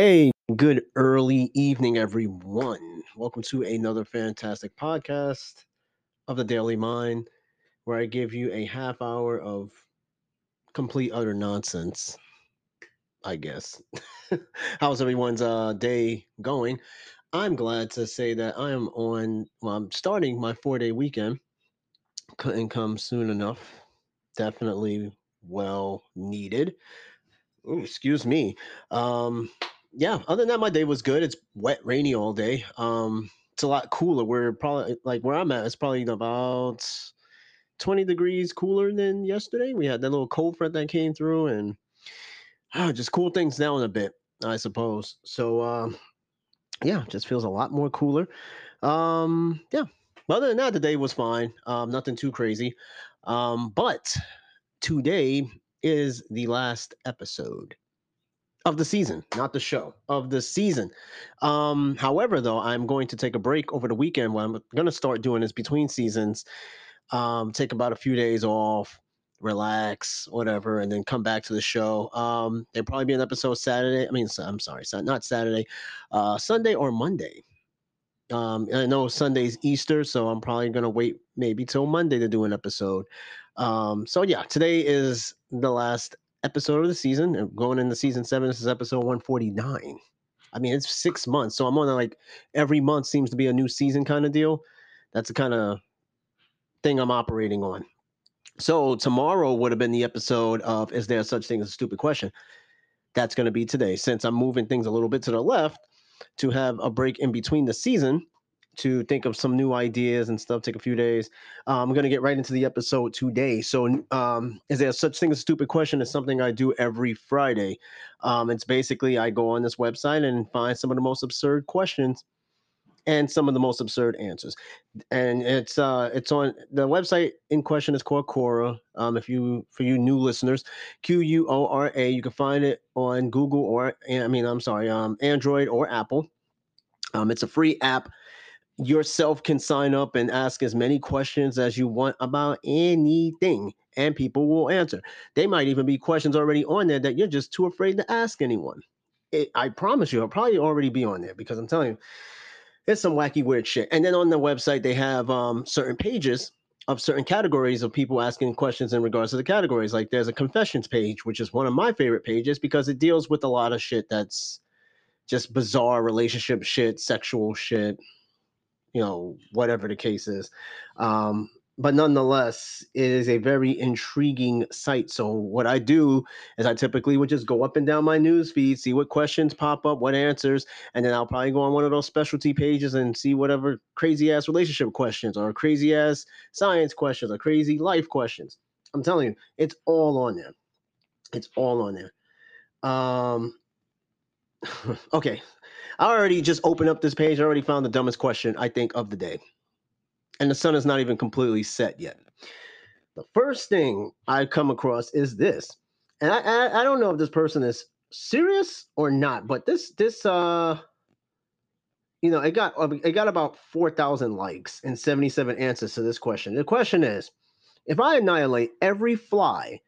Hey, good early evening, everyone. Welcome to another fantastic podcast of the Daily Mind, where I give you a half hour of complete utter nonsense. I guess. How's everyone's uh, day going? I'm glad to say that I am on. Well, I'm starting my four day weekend. Couldn't come soon enough. Definitely well needed. Ooh, excuse me. Um, yeah, other than that, my day was good. It's wet, rainy all day. Um, it's a lot cooler. We're probably like where I'm at. It's probably about 20 degrees cooler than yesterday. We had that little cold front that came through, and ah, just cool things down a bit, I suppose. So, um, yeah, just feels a lot more cooler. Um, yeah. Other than that, the day was fine. Um, nothing too crazy. Um, but today is the last episode of the season, not the show, of the season. Um, however, though, I'm going to take a break over the weekend. What I'm going to start doing is between seasons, um, take about a few days off, relax, whatever, and then come back to the show. Um, there'll probably be an episode Saturday. I mean, I'm sorry, not Saturday, uh, Sunday or Monday. Um, I know Sunday's Easter, so I'm probably gonna wait maybe till Monday to do an episode. Um, so yeah, today is the last episode of the season. Uh, going into season seven, this is episode 149. I mean, it's six months. So I'm on like every month seems to be a new season kind of deal. That's the kind of thing I'm operating on. So tomorrow would have been the episode of Is There Such Thing as a Stupid Question? That's going to be today. Since I'm moving things a little bit to the left to have a break in between the season, to think of some new ideas and stuff. Take a few days. Uh, I'm gonna get right into the episode today. So, um, is there such thing as a stupid question? It's something I do every Friday. Um, it's basically I go on this website and find some of the most absurd questions and some of the most absurd answers. And it's uh, it's on the website in question is called Quora. Um, if you for you new listeners, Q U O R A. You can find it on Google or I mean I'm sorry, um, Android or Apple. Um, it's a free app yourself can sign up and ask as many questions as you want about anything and people will answer. They might even be questions already on there that you're just too afraid to ask anyone. It, i promise you i'll probably already be on there because i'm telling you it's some wacky weird shit. And then on the website they have um, certain pages of certain categories of people asking questions in regards to the categories. Like there's a confessions page which is one of my favorite pages because it deals with a lot of shit that's just bizarre relationship shit sexual shit you know, whatever the case is. Um, but nonetheless, it is a very intriguing site. So what I do is I typically would just go up and down my news feed, see what questions pop up, what answers, and then I'll probably go on one of those specialty pages and see whatever crazy ass relationship questions or crazy ass science questions or crazy life questions. I'm telling you, it's all on there. It's all on there. Um okay, I already just opened up this page. I already found the dumbest question, I think, of the day. And the sun is not even completely set yet. The first thing I come across is this. And I, I, I don't know if this person is serious or not, but this this uh you know, it got it got about 4,000 likes and 77 answers to this question. The question is, if I annihilate every fly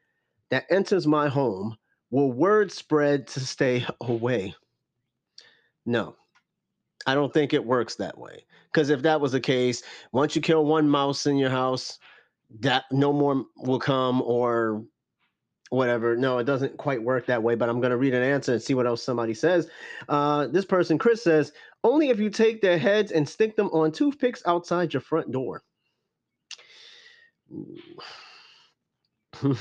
that enters my home, will word spread to stay away? No, I don't think it works that way. Because if that was the case, once you kill one mouse in your house, that no more will come or whatever. No, it doesn't quite work that way, but I'm going to read an answer and see what else somebody says. Uh, this person, Chris, says, only if you take their heads and stick them on toothpicks outside your front door.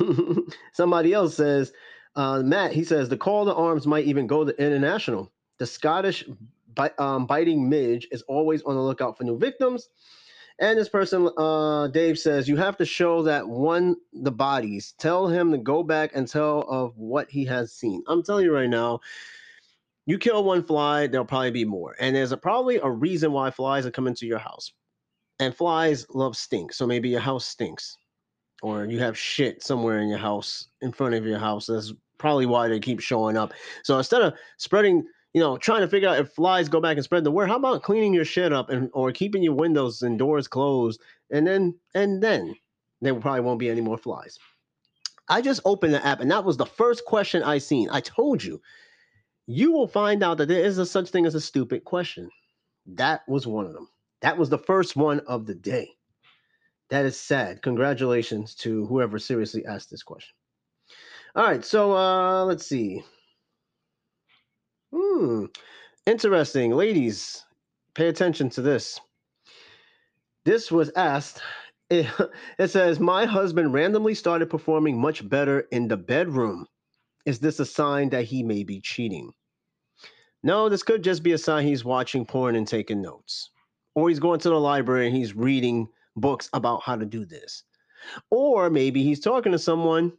somebody else says, uh, Matt, he says, the call to arms might even go to international. The Scottish um, biting midge is always on the lookout for new victims. And this person, uh, Dave says, you have to show that one the bodies. Tell him to go back and tell of what he has seen. I'm telling you right now, you kill one fly, there'll probably be more. And there's a, probably a reason why flies are coming to your house. And flies love stink. So maybe your house stinks. Or you have shit somewhere in your house, in front of your house. That's probably why they keep showing up. So instead of spreading you know, trying to figure out if flies go back and spread the word. How about cleaning your shit up and or keeping your windows and doors closed, and then and then there probably won't be any more flies. I just opened the app, and that was the first question I seen. I told you, you will find out that there is a such thing as a stupid question. That was one of them. That was the first one of the day. That is sad. Congratulations to whoever seriously asked this question. All right, so uh let's see. Hmm. Interesting. Ladies, pay attention to this. This was asked. It, it says, My husband randomly started performing much better in the bedroom. Is this a sign that he may be cheating? No, this could just be a sign he's watching porn and taking notes. Or he's going to the library and he's reading books about how to do this. Or maybe he's talking to someone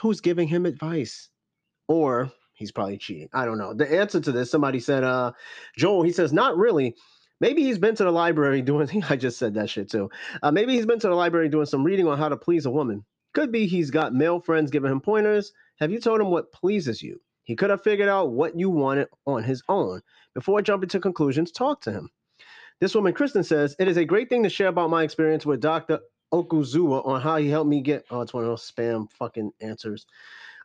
who's giving him advice. Or he's probably cheating. I don't know. The answer to this, somebody said, uh, Joel, he says, not really. Maybe he's been to the library doing. I just said that shit too. Uh, maybe he's been to the library doing some reading on how to please a woman. Could be he's got male friends giving him pointers. Have you told him what pleases you? He could have figured out what you wanted on his own. Before jumping to conclusions, talk to him. This woman, Kristen, says, It is a great thing to share about my experience with Dr. Okuzuwa on how he helped me get. Oh, it's one of those spam fucking answers.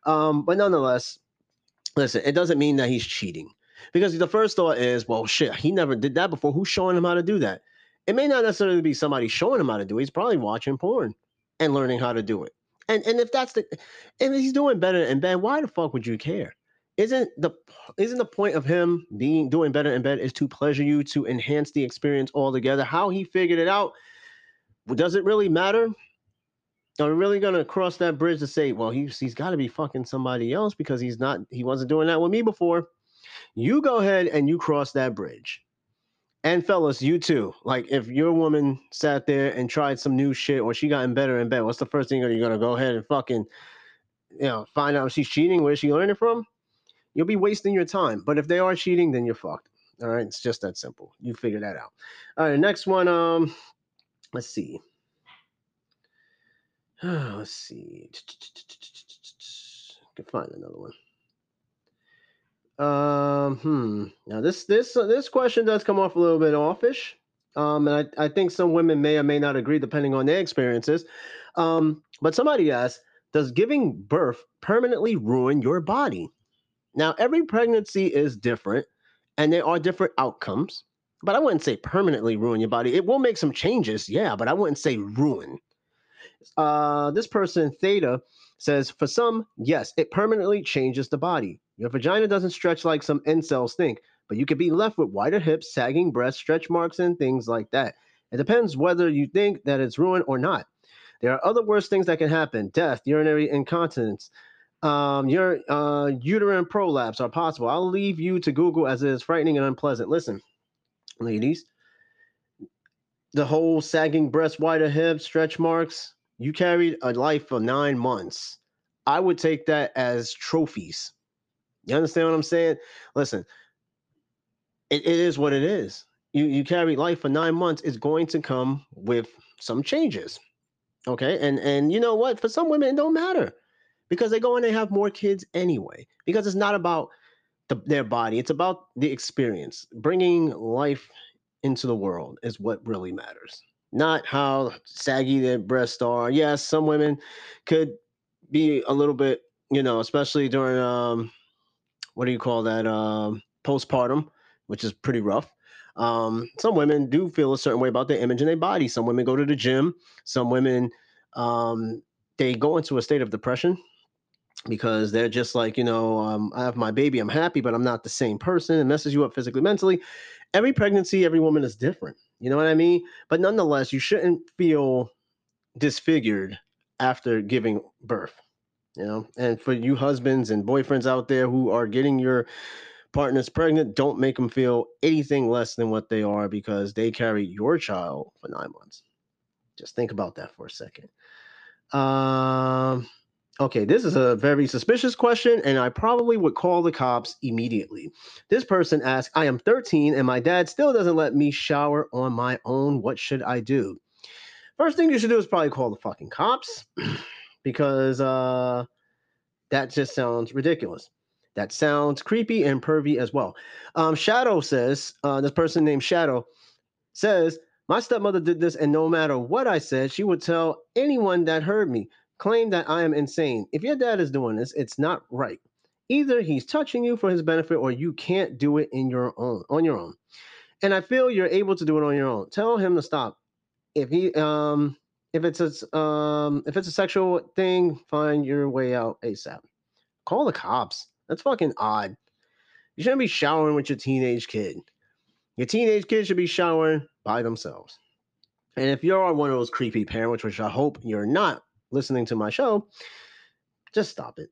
Um, but nonetheless, listen, it doesn't mean that he's cheating. Because the first thought is, well, shit, he never did that before. Who's showing him how to do that? It may not necessarily be somebody showing him how to do it. He's probably watching porn and learning how to do it. And and if that's the if he's doing better in bed, why the fuck would you care? Isn't the isn't the point of him being doing better in bed is to pleasure you to enhance the experience altogether? How he figured it out, does it really matter? Are we really gonna cross that bridge to say, well, he's he's got to be fucking somebody else because he's not he wasn't doing that with me before? You go ahead and you cross that bridge. And fellas, you too. Like if your woman sat there and tried some new shit or she gotten better in bed, what's the first thing you're gonna go ahead and fucking you know find out if she's cheating, where she learning from? You'll be wasting your time. But if they are cheating, then you're fucked. All right, it's just that simple. You figure that out. All right, next one. Um, let's see. let's see. Can find another one. Um, hmm. Now this this uh, this question does come off a little bit offish. Um, and I, I think some women may or may not agree depending on their experiences. Um, but somebody asked, does giving birth permanently ruin your body? Now, every pregnancy is different and there are different outcomes, but I wouldn't say permanently ruin your body. It will make some changes, yeah, but I wouldn't say ruin. Uh, this person, Theta, says, for some, yes, it permanently changes the body. Your vagina doesn't stretch like some incels think, but you could be left with wider hips, sagging breasts, stretch marks, and things like that. It depends whether you think that it's ruined or not. There are other worse things that can happen death, urinary incontinence, um, your uh, uterine prolapse are possible. I'll leave you to Google as it is frightening and unpleasant. Listen, ladies, the whole sagging breast, wider hips, stretch marks, you carried a life for nine months. I would take that as trophies. You understand what I'm saying? Listen, it, it is what it is. You you carry life for nine months. It's going to come with some changes. Okay. And and you know what? For some women, it don't matter because they go and they have more kids anyway. Because it's not about the, their body, it's about the experience. Bringing life into the world is what really matters. Not how saggy their breasts are. Yes, some women could be a little bit, you know, especially during um what do you call that? Um, postpartum, which is pretty rough. Um, some women do feel a certain way about their image and their body. Some women go to the gym. Some women um, they go into a state of depression because they're just like, you know, um, I have my baby, I'm happy, but I'm not the same person. It messes you up physically, mentally. Every pregnancy, every woman is different. You know what I mean? But nonetheless, you shouldn't feel disfigured after giving birth you know and for you husbands and boyfriends out there who are getting your partners pregnant don't make them feel anything less than what they are because they carry your child for nine months just think about that for a second um okay this is a very suspicious question and i probably would call the cops immediately this person asked i am 13 and my dad still doesn't let me shower on my own what should i do first thing you should do is probably call the fucking cops because uh, that just sounds ridiculous. That sounds creepy and pervy as well. Um, Shadow says, uh, this person named Shadow says, My stepmother did this, and no matter what I said, she would tell anyone that heard me, claim that I am insane. If your dad is doing this, it's not right. Either he's touching you for his benefit or you can't do it in your own on your own. And I feel you're able to do it on your own. Tell him to stop. If he um if it's a um if it's a sexual thing, find your way out ASAP. Call the cops. That's fucking odd. You shouldn't be showering with your teenage kid. Your teenage kid should be showering by themselves. And if you're one of those creepy parents, which I hope you're not listening to my show, just stop it.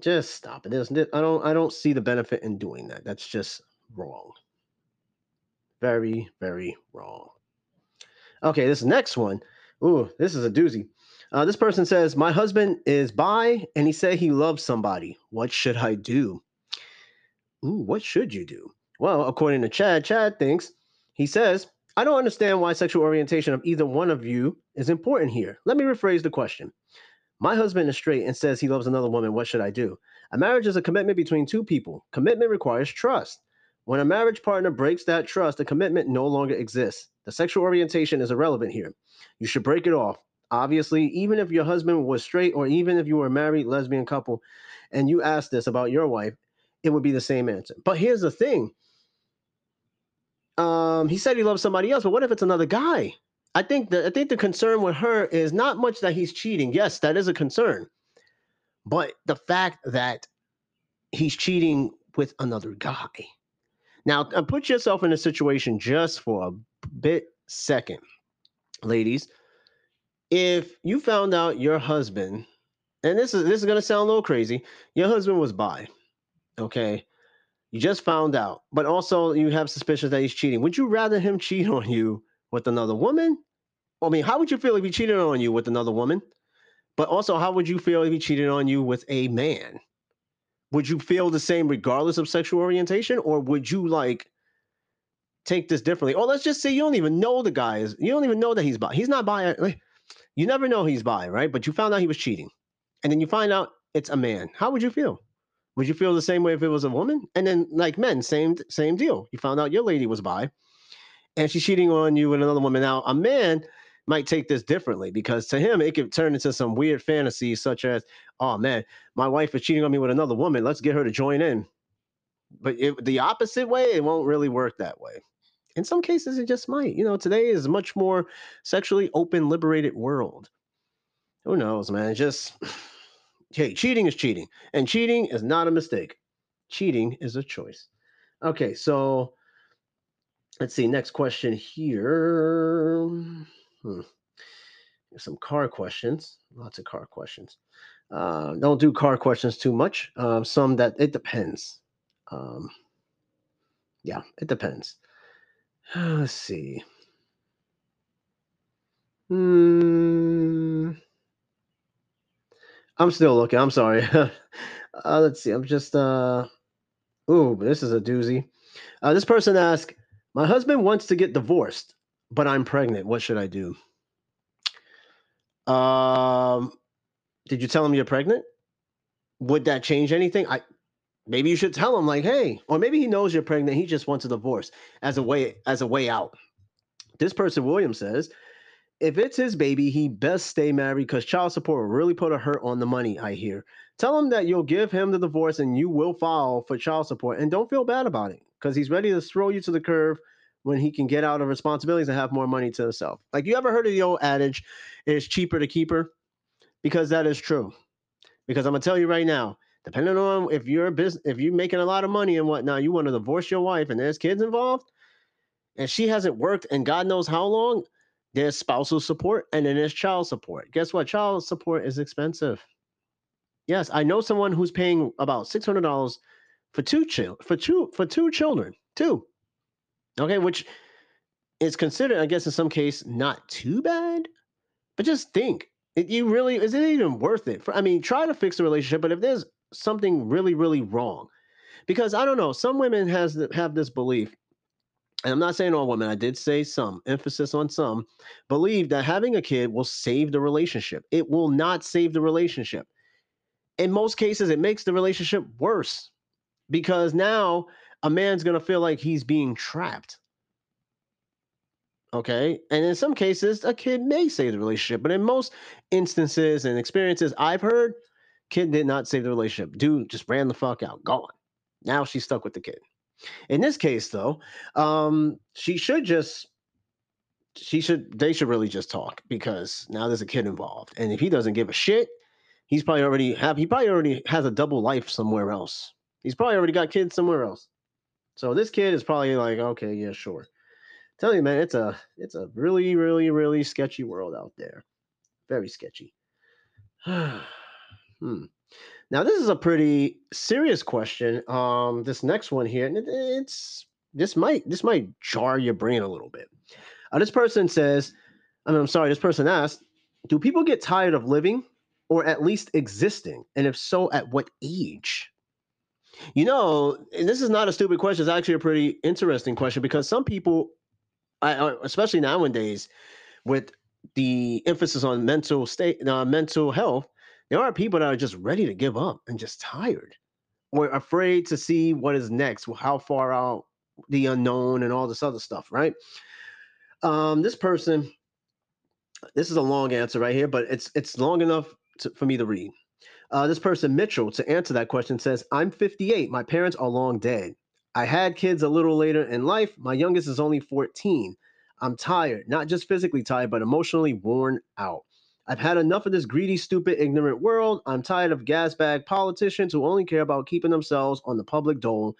Just stop it. Isn't it. I don't I don't see the benefit in doing that. That's just wrong. Very, very wrong. Okay, this next one. Ooh, this is a doozy. Uh, this person says, My husband is bi and he said he loves somebody. What should I do? Ooh, what should you do? Well, according to Chad, Chad thinks, he says, I don't understand why sexual orientation of either one of you is important here. Let me rephrase the question. My husband is straight and says he loves another woman. What should I do? A marriage is a commitment between two people. Commitment requires trust. When a marriage partner breaks that trust, the commitment no longer exists. The sexual orientation is irrelevant here. You should break it off. Obviously, even if your husband was straight or even if you were a married lesbian couple and you asked this about your wife, it would be the same answer. But here's the thing um, he said he loves somebody else, but what if it's another guy? I think the I think the concern with her is not much that he's cheating. Yes, that is a concern, but the fact that he's cheating with another guy. Now, uh, put yourself in a situation just for a bit second, ladies. If you found out your husband, and this is this is gonna sound a little crazy, your husband was bi, okay, you just found out, but also you have suspicions that he's cheating. Would you rather him cheat on you with another woman? I mean, how would you feel if he cheated on you with another woman? But also, how would you feel if he cheated on you with a man? Would you feel the same regardless of sexual orientation, or would you like take this differently? Or let's just say you don't even know the guy is, you don't even know that he's bi. He's not bi. You never know he's bi, right? But you found out he was cheating, and then you find out it's a man. How would you feel? Would you feel the same way if it was a woman? And then like men, same same deal. You found out your lady was bi and she's cheating on you with another woman. Now, a man might take this differently because to him it could turn into some weird fantasies such as, oh man, my wife is cheating on me with another woman. Let's get her to join in. But it, the opposite way, it won't really work that way. In some cases, it just might. You know, today is a much more sexually open, liberated world. Who knows, man? Just hey, cheating is cheating, and cheating is not a mistake. Cheating is a choice. Okay, so let's see. Next question here. Hmm. Some car questions. Lots of car questions. Uh, don't do car questions too much. Uh, some that it depends. Um, yeah, it depends. Let's see. Hmm. I'm still looking. I'm sorry. uh, let's see. I'm just uh ooh, this is a doozy. Uh, this person asked, My husband wants to get divorced, but I'm pregnant. What should I do? Um did you tell him you're pregnant? Would that change anything? I maybe you should tell him, like, hey, or maybe he knows you're pregnant, he just wants a divorce as a way as a way out. This person William says if it's his baby, he best stay married because child support will really put a hurt on the money, I hear. Tell him that you'll give him the divorce and you will file for child support and don't feel bad about it because he's ready to throw you to the curve when he can get out of responsibilities and have more money to himself. Like you ever heard of the old adage, it's cheaper to keep her? Because that is true. Because I'm gonna tell you right now, depending on if you're a business, if you're making a lot of money and whatnot, you want to divorce your wife and there's kids involved, and she hasn't worked and God knows how long, there's spousal support and then there's child support. Guess what? Child support is expensive. Yes, I know someone who's paying about six hundred dollars for two chil- for two for two children. Two. Okay, which is considered, I guess, in some case, not too bad. But just think, it, you really is it even worth it? For, I mean, try to fix the relationship, but if there's something really, really wrong, because I don't know, some women has have this belief and I'm not saying all women, I did say some, emphasis on some, believe that having a kid will save the relationship. It will not save the relationship. In most cases, it makes the relationship worse because now a man's going to feel like he's being trapped. Okay. And in some cases, a kid may save the relationship, but in most instances and experiences I've heard, Kid did not save the relationship. Dude just ran the fuck out, gone. Now she's stuck with the kid. In this case, though, um, she should just she should they should really just talk because now there's a kid involved. And if he doesn't give a shit, he's probably already have he probably already has a double life somewhere else. He's probably already got kids somewhere else. So this kid is probably like, okay, yeah, sure. Tell you, man, it's a it's a really, really, really sketchy world out there. Very sketchy. hmm. Now this is a pretty serious question. Um, this next one here, and it, it's this might this might jar your brain a little bit. Uh, this person says, I mean, I'm sorry, this person asked, do people get tired of living or at least existing? And if so, at what age? You know, and this is not a stupid question. It's actually a pretty interesting question because some people, I, especially nowadays, with the emphasis on mental state, uh, mental health, there are people that are just ready to give up and just tired or afraid to see what is next, how far out the unknown and all this other stuff, right? Um, this person, this is a long answer right here, but it's it's long enough to, for me to read. Uh, this person, Mitchell, to answer that question says, I'm 58. My parents are long dead. I had kids a little later in life. My youngest is only 14. I'm tired, not just physically tired, but emotionally worn out. I've had enough of this greedy, stupid, ignorant world. I'm tired of gas bag politicians who only care about keeping themselves on the public dole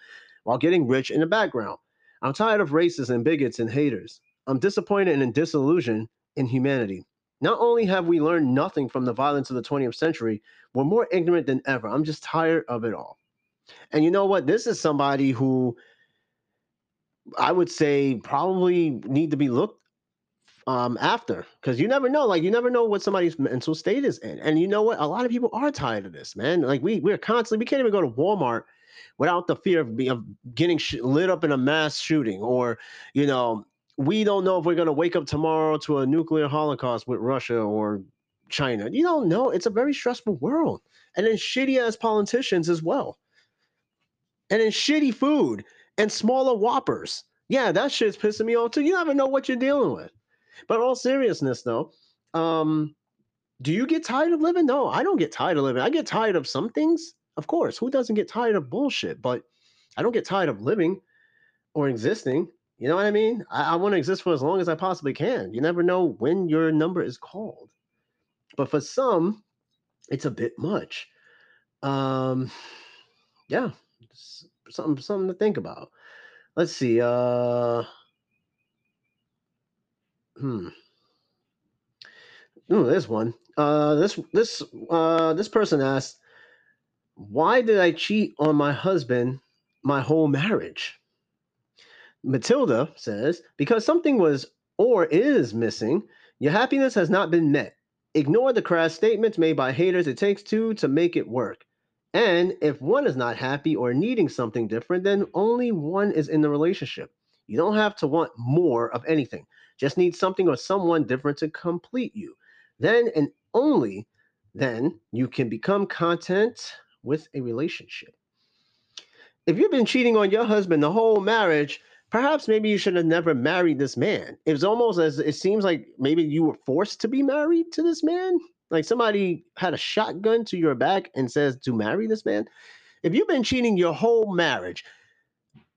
while getting rich in the background. I'm tired of racists and bigots and haters. I'm disappointed and disillusioned in humanity. Not only have we learned nothing from the violence of the 20th century, we're more ignorant than ever. I'm just tired of it all. And you know what? This is somebody who I would say probably need to be looked um after because you never know like you never know what somebody's mental state is in and you know what a lot of people are tired of this man like we we're constantly we can't even go to walmart without the fear of, of getting sh- lit up in a mass shooting or you know we don't know if we're going to wake up tomorrow to a nuclear holocaust with Russia or China. You don't know. It's a very stressful world. And then shitty ass politicians as well. And then shitty food and smaller whoppers. Yeah, that shit's pissing me off too. You never know what you're dealing with. But all seriousness though, um, do you get tired of living? No, I don't get tired of living. I get tired of some things. Of course, who doesn't get tired of bullshit? But I don't get tired of living or existing. You know what I mean? I, I want to exist for as long as I possibly can. You never know when your number is called. But for some, it's a bit much. Um, yeah, something something to think about. Let's see. Uh, hmm. Ooh, there's one. Uh, this this uh this person asked, "Why did I cheat on my husband my whole marriage?" Matilda says, because something was or is missing, your happiness has not been met. Ignore the crass statements made by haters. It takes two to make it work. And if one is not happy or needing something different, then only one is in the relationship. You don't have to want more of anything. Just need something or someone different to complete you. Then and only then you can become content with a relationship. If you've been cheating on your husband the whole marriage, perhaps maybe you should have never married this man. It was almost as it seems like maybe you were forced to be married to this man. Like somebody had a shotgun to your back and says to marry this man. If you've been cheating your whole marriage,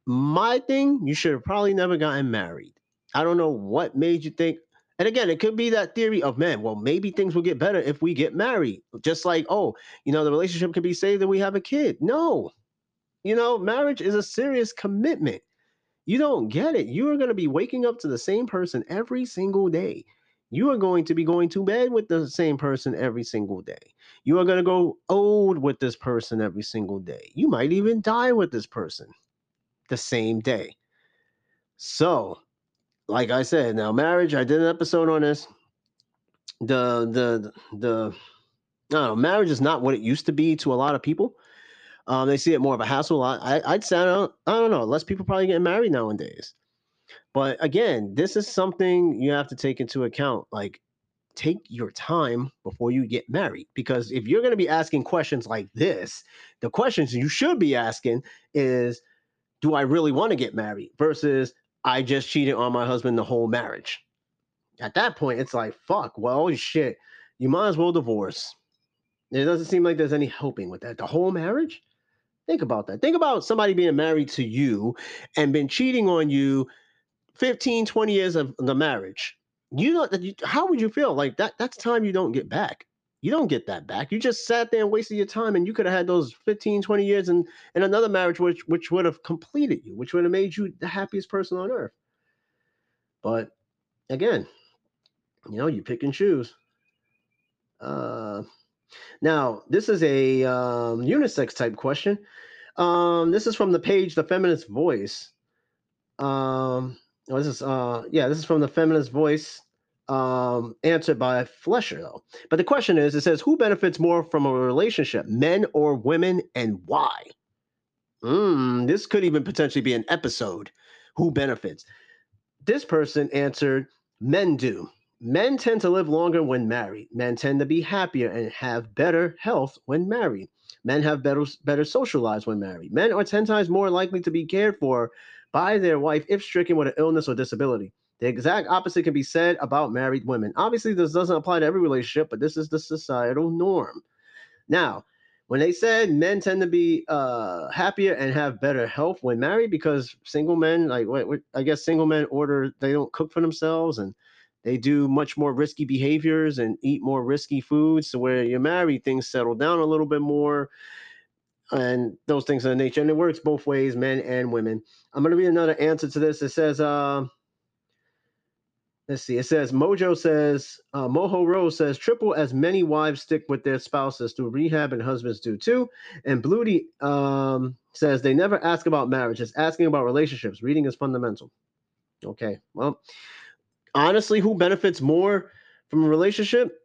my thing, you should have probably never gotten married. I don't know what made you think. And again, it could be that theory of man, well, maybe things will get better if we get married. Just like, oh, you know, the relationship can be saved that we have a kid. No. You know, marriage is a serious commitment. You don't get it. You are going to be waking up to the same person every single day. You are going to be going to bed with the same person every single day. You are going to go old with this person every single day. You might even die with this person the same day. So, like I said, now marriage, I did an episode on this. The the the no, marriage is not what it used to be to a lot of people. Um, they see it more of a hassle. I, I, would say, I don't, I don't know, less people probably getting married nowadays. But again, this is something you have to take into account. Like, take your time before you get married. Because if you're going to be asking questions like this, the questions you should be asking is, do I really want to get married? Versus, I just cheated on my husband the whole marriage. At that point, it's like, fuck, well, shit, you might as well divorce It doesn't seem like there's any helping with that. The whole marriage? Think about that. Think about somebody being married to you and been cheating on you 15, 20 years of the marriage. You know, how would you feel? Like that, that's time you don't get back. You don't get that back. You just sat there and wasted your time and you could have had those 15, 20 years in, in another marriage which which would have completed you, which would have made you the happiest person on earth. But again, you know, you pick and choose. Uh now, this is a um, unisex type question. Um, this is from the page The Feminist Voice. Um, oh, this is uh, yeah, this is from the Feminist Voice. Um, answered by Flesher though. But the question is, it says, who benefits more from a relationship, men or women, and why? Mm, this could even potentially be an episode. Who benefits? This person answered, men do. Men tend to live longer when married. Men tend to be happier and have better health when married. Men have better better social lives when married. Men are 10 times more likely to be cared for by their wife if stricken with an illness or disability. The exact opposite can be said about married women. Obviously, this doesn't apply to every relationship, but this is the societal norm. Now, when they said men tend to be uh, happier and have better health when married because single men, like what, I guess single men order, they don't cook for themselves and they do much more risky behaviors and eat more risky foods. So where you're married, things settle down a little bit more and those things of nature. And it works both ways, men and women. I'm going to read another answer to this. It says, uh, let's see. It says Mojo says uh, Moho Rose says triple as many wives stick with their spouses through rehab and husbands do too. And Bluty um, says they never ask about marriage, it's asking about relationships. Reading is fundamental. Okay, well, honestly, who benefits more from a relationship?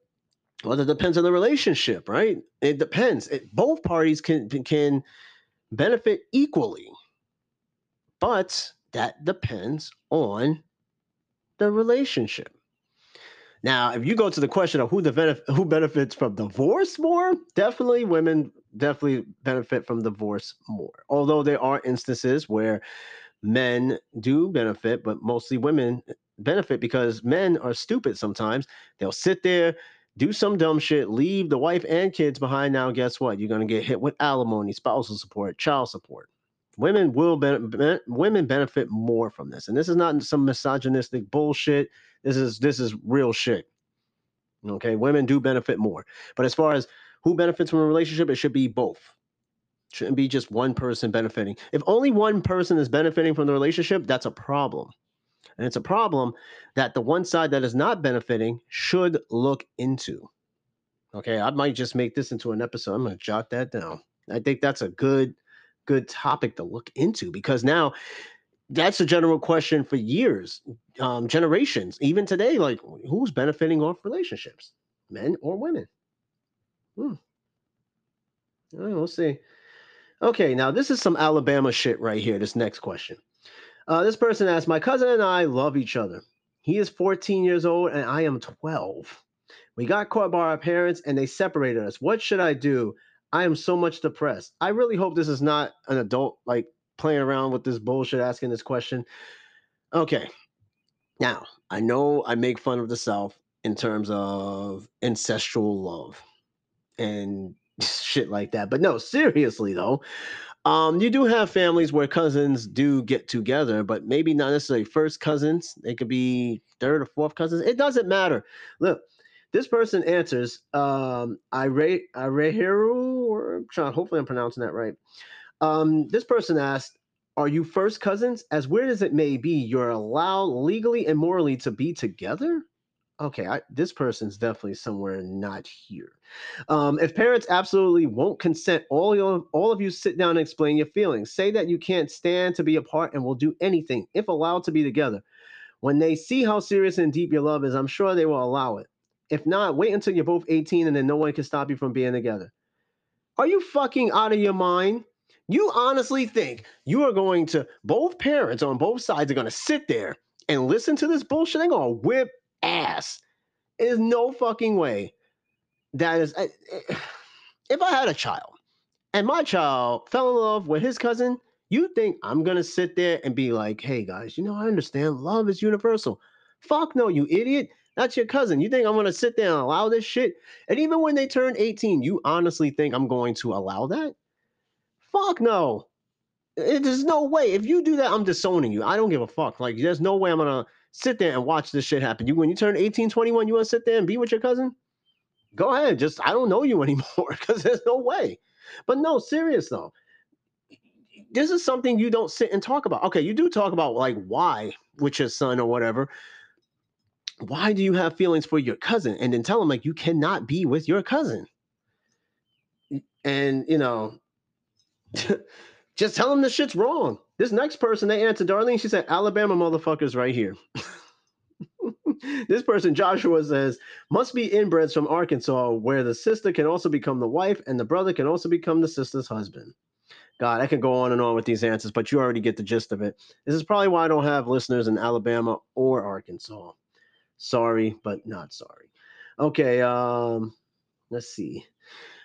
Well, it depends on the relationship, right? It depends. It, both parties can can benefit equally, but that depends on the relationship. Now, if you go to the question of who the benef- who benefits from divorce more, definitely women definitely benefit from divorce more. Although there are instances where men do benefit, but mostly women benefit because men are stupid sometimes. They'll sit there, do some dumb shit, leave the wife and kids behind. Now, guess what? You're going to get hit with alimony, spousal support, child support. Women will be- women benefit more from this, and this is not some misogynistic bullshit. This is this is real shit. Okay, women do benefit more, but as far as who benefits from a relationship, it should be both. Shouldn't be just one person benefiting. If only one person is benefiting from the relationship, that's a problem. And it's a problem that the one side that is not benefiting should look into. Okay, I might just make this into an episode. I'm going to jot that down. I think that's a good good topic to look into because now that's a general question for years, um, generations, even today. Like, who's benefiting off relationships, men or women? Hmm. We'll see. Okay, now this is some Alabama shit right here. This next question. Uh, this person asked, My cousin and I love each other. He is 14 years old and I am 12. We got caught by our parents and they separated us. What should I do? I am so much depressed. I really hope this is not an adult like playing around with this bullshit asking this question. Okay. Now, I know I make fun of the South in terms of ancestral love and shit like that. But no, seriously though, um, you do have families where cousins do get together, but maybe not necessarily first cousins. They could be third or fourth cousins. It doesn't matter. Look, this person answers, um, Ire Ireheru, or hopefully I'm pronouncing that right. Um, this person asked, Are you first cousins? As weird as it may be, you're allowed legally and morally to be together? Okay, I, this person's definitely somewhere not here. Um, if parents absolutely won't consent, all you, all of you sit down and explain your feelings. Say that you can't stand to be apart and will do anything if allowed to be together. When they see how serious and deep your love is, I'm sure they will allow it. If not, wait until you're both 18 and then no one can stop you from being together. Are you fucking out of your mind? You honestly think you are going to, both parents on both sides are going to sit there and listen to this bullshit? They're going to whip ass. There's no fucking way that is. Eh, eh, if I had a child and my child fell in love with his cousin, you think I'm gonna sit there and be like, hey guys, you know, I understand love is universal. Fuck no, you idiot. That's your cousin. You think I'm gonna sit there and allow this shit? And even when they turn 18, you honestly think I'm going to allow that? Fuck no. There's no way. If you do that, I'm disowning you. I don't give a fuck. Like, there's no way I'm gonna sit there and watch this shit happen. You when you turn 18, 21, you wanna sit there and be with your cousin? Go ahead. Just I don't know you anymore because there's no way. But no, serious though. This is something you don't sit and talk about. Okay, you do talk about like why with your son or whatever. Why do you have feelings for your cousin? And then tell him like you cannot be with your cousin. And you know, just tell them the shit's wrong. This next person they answered, Darlene, she said, Alabama motherfuckers right here. this person, Joshua, says, must be inbreds from Arkansas, where the sister can also become the wife and the brother can also become the sister's husband. God, I can go on and on with these answers, but you already get the gist of it. This is probably why I don't have listeners in Alabama or Arkansas. Sorry, but not sorry. Okay, um, let's see.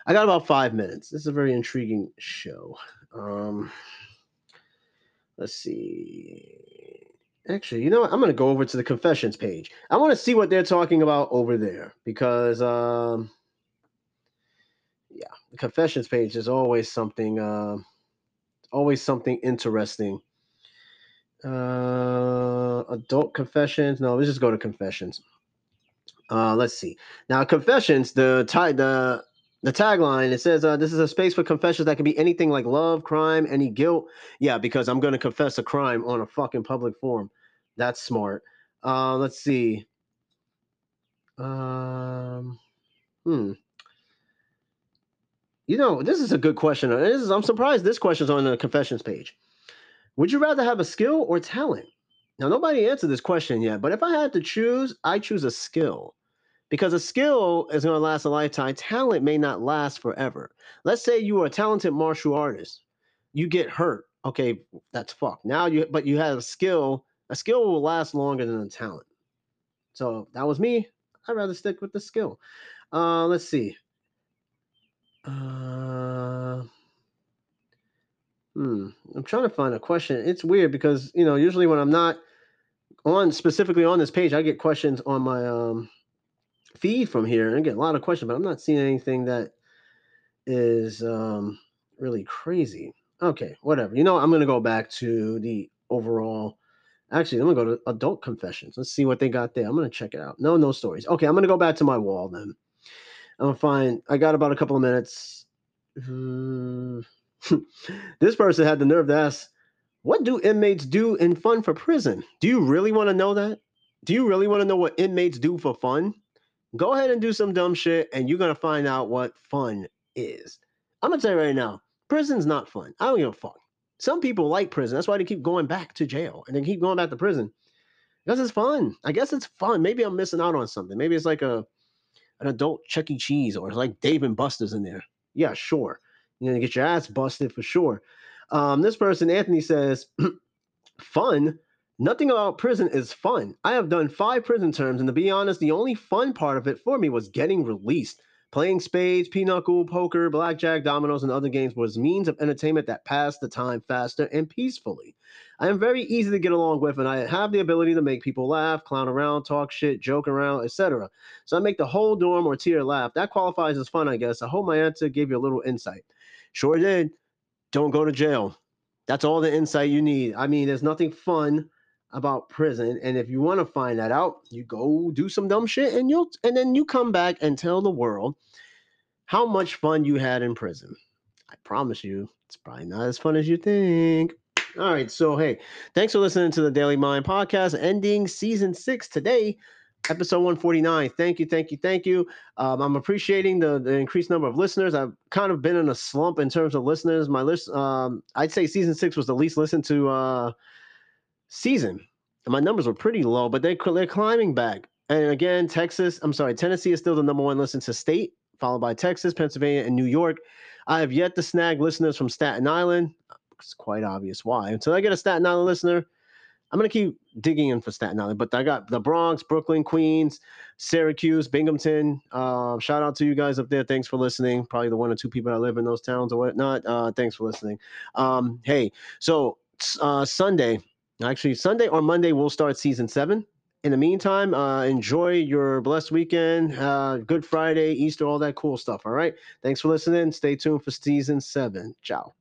I got about five minutes. This is a very intriguing show. Um, let's see. Actually, you know what? I'm going to go over to the confessions page. I want to see what they're talking about over there because, um, yeah, the confessions page is always something, uh, always something interesting. Uh, adult confessions. No, let's just go to confessions. Uh, let's see. Now, confessions. The tie. The the tagline it says uh, this is a space for confessions that can be anything like love crime any guilt. Yeah because i'm to confess a crime on a fucking public forum. That's smart. Uh, let's see. Um hmm. You know this is a good question. This is, i'm surprised this question's on the confessions page. Would you rather have a skill or talent? Now nobody answered this question yet but if i had to choose i choose a skill because a skill is going to last a lifetime. Talent may not last forever. Let's say you are a talented martial artist, you get hurt. Okay, that's fucked. Now you, but you have a skill. A skill will last longer than a talent. So that was me. I'd rather stick with the skill. Uh, let's see. Uh, hmm. I'm trying to find a question. It's weird because you know usually when I'm not on specifically on this page, I get questions on my um feed from here and get a lot of questions, but I'm not seeing anything that is um, really crazy. Okay, whatever. You know, I'm gonna go back to the overall. Actually, I'm gonna go to adult confessions. Let's see what they got there. I'm gonna check it out. No, no stories. Okay, I'm gonna go back to my wall then. I'm find. I got about a couple of minutes. this person had the nerve to ask, "What do inmates do in fun for prison? Do you really want to know that? Do you really want to know what inmates do for fun?" Go ahead and do some dumb shit, and you're gonna find out what fun is. I'm gonna tell you right now, prison's not fun. I don't give a fuck. Some people like prison. That's why they keep going back to jail and they keep going back to prison. Because it's fun. I guess it's fun. Maybe I'm missing out on something. Maybe it's like a an adult Chuck E. Cheese or like Dave and Buster's in there. Yeah, sure. You're gonna get your ass busted for sure. Um, this person, Anthony, says, fun Nothing about prison is fun. I have done five prison terms, and to be honest, the only fun part of it for me was getting released. Playing spades, pinochle, poker, blackjack, dominoes, and other games was means of entertainment that passed the time faster and peacefully. I am very easy to get along with, and I have the ability to make people laugh, clown around, talk shit, joke around, etc. So I make the whole dorm or tier laugh. That qualifies as fun, I guess. I hope my answer gave you a little insight. Sure did. Don't go to jail. That's all the insight you need. I mean, there's nothing fun about prison and if you want to find that out you go do some dumb shit and you'll and then you come back and tell the world how much fun you had in prison. I promise you it's probably not as fun as you think. All right so hey thanks for listening to the daily mind podcast ending season six today episode 149 thank you thank you thank you. Um, i'm appreciating the, the increased number of listeners. I've kind of been in a slump in terms of listeners. My list um, i'd say season six was the least listened to uh, season. And my numbers were pretty low, but they, they're climbing back. And again, Texas, I'm sorry, Tennessee is still the number one listen to state, followed by Texas, Pennsylvania, and New York. I have yet to snag listeners from Staten Island. It's quite obvious why. Until I get a Staten Island listener, I'm going to keep digging in for Staten Island. But I got the Bronx, Brooklyn, Queens, Syracuse, Binghamton. Uh, shout out to you guys up there. Thanks for listening. Probably the one or two people that live in those towns or whatnot. Uh, thanks for listening. Um, hey, so uh, Sunday, Actually, Sunday or Monday we'll start season seven, in the meantime, uh, enjoy your blessed weekend, uh, Good Friday, Easter, all that cool stuff. All right. Thanks for listening. Stay tuned for season seven. Ciao.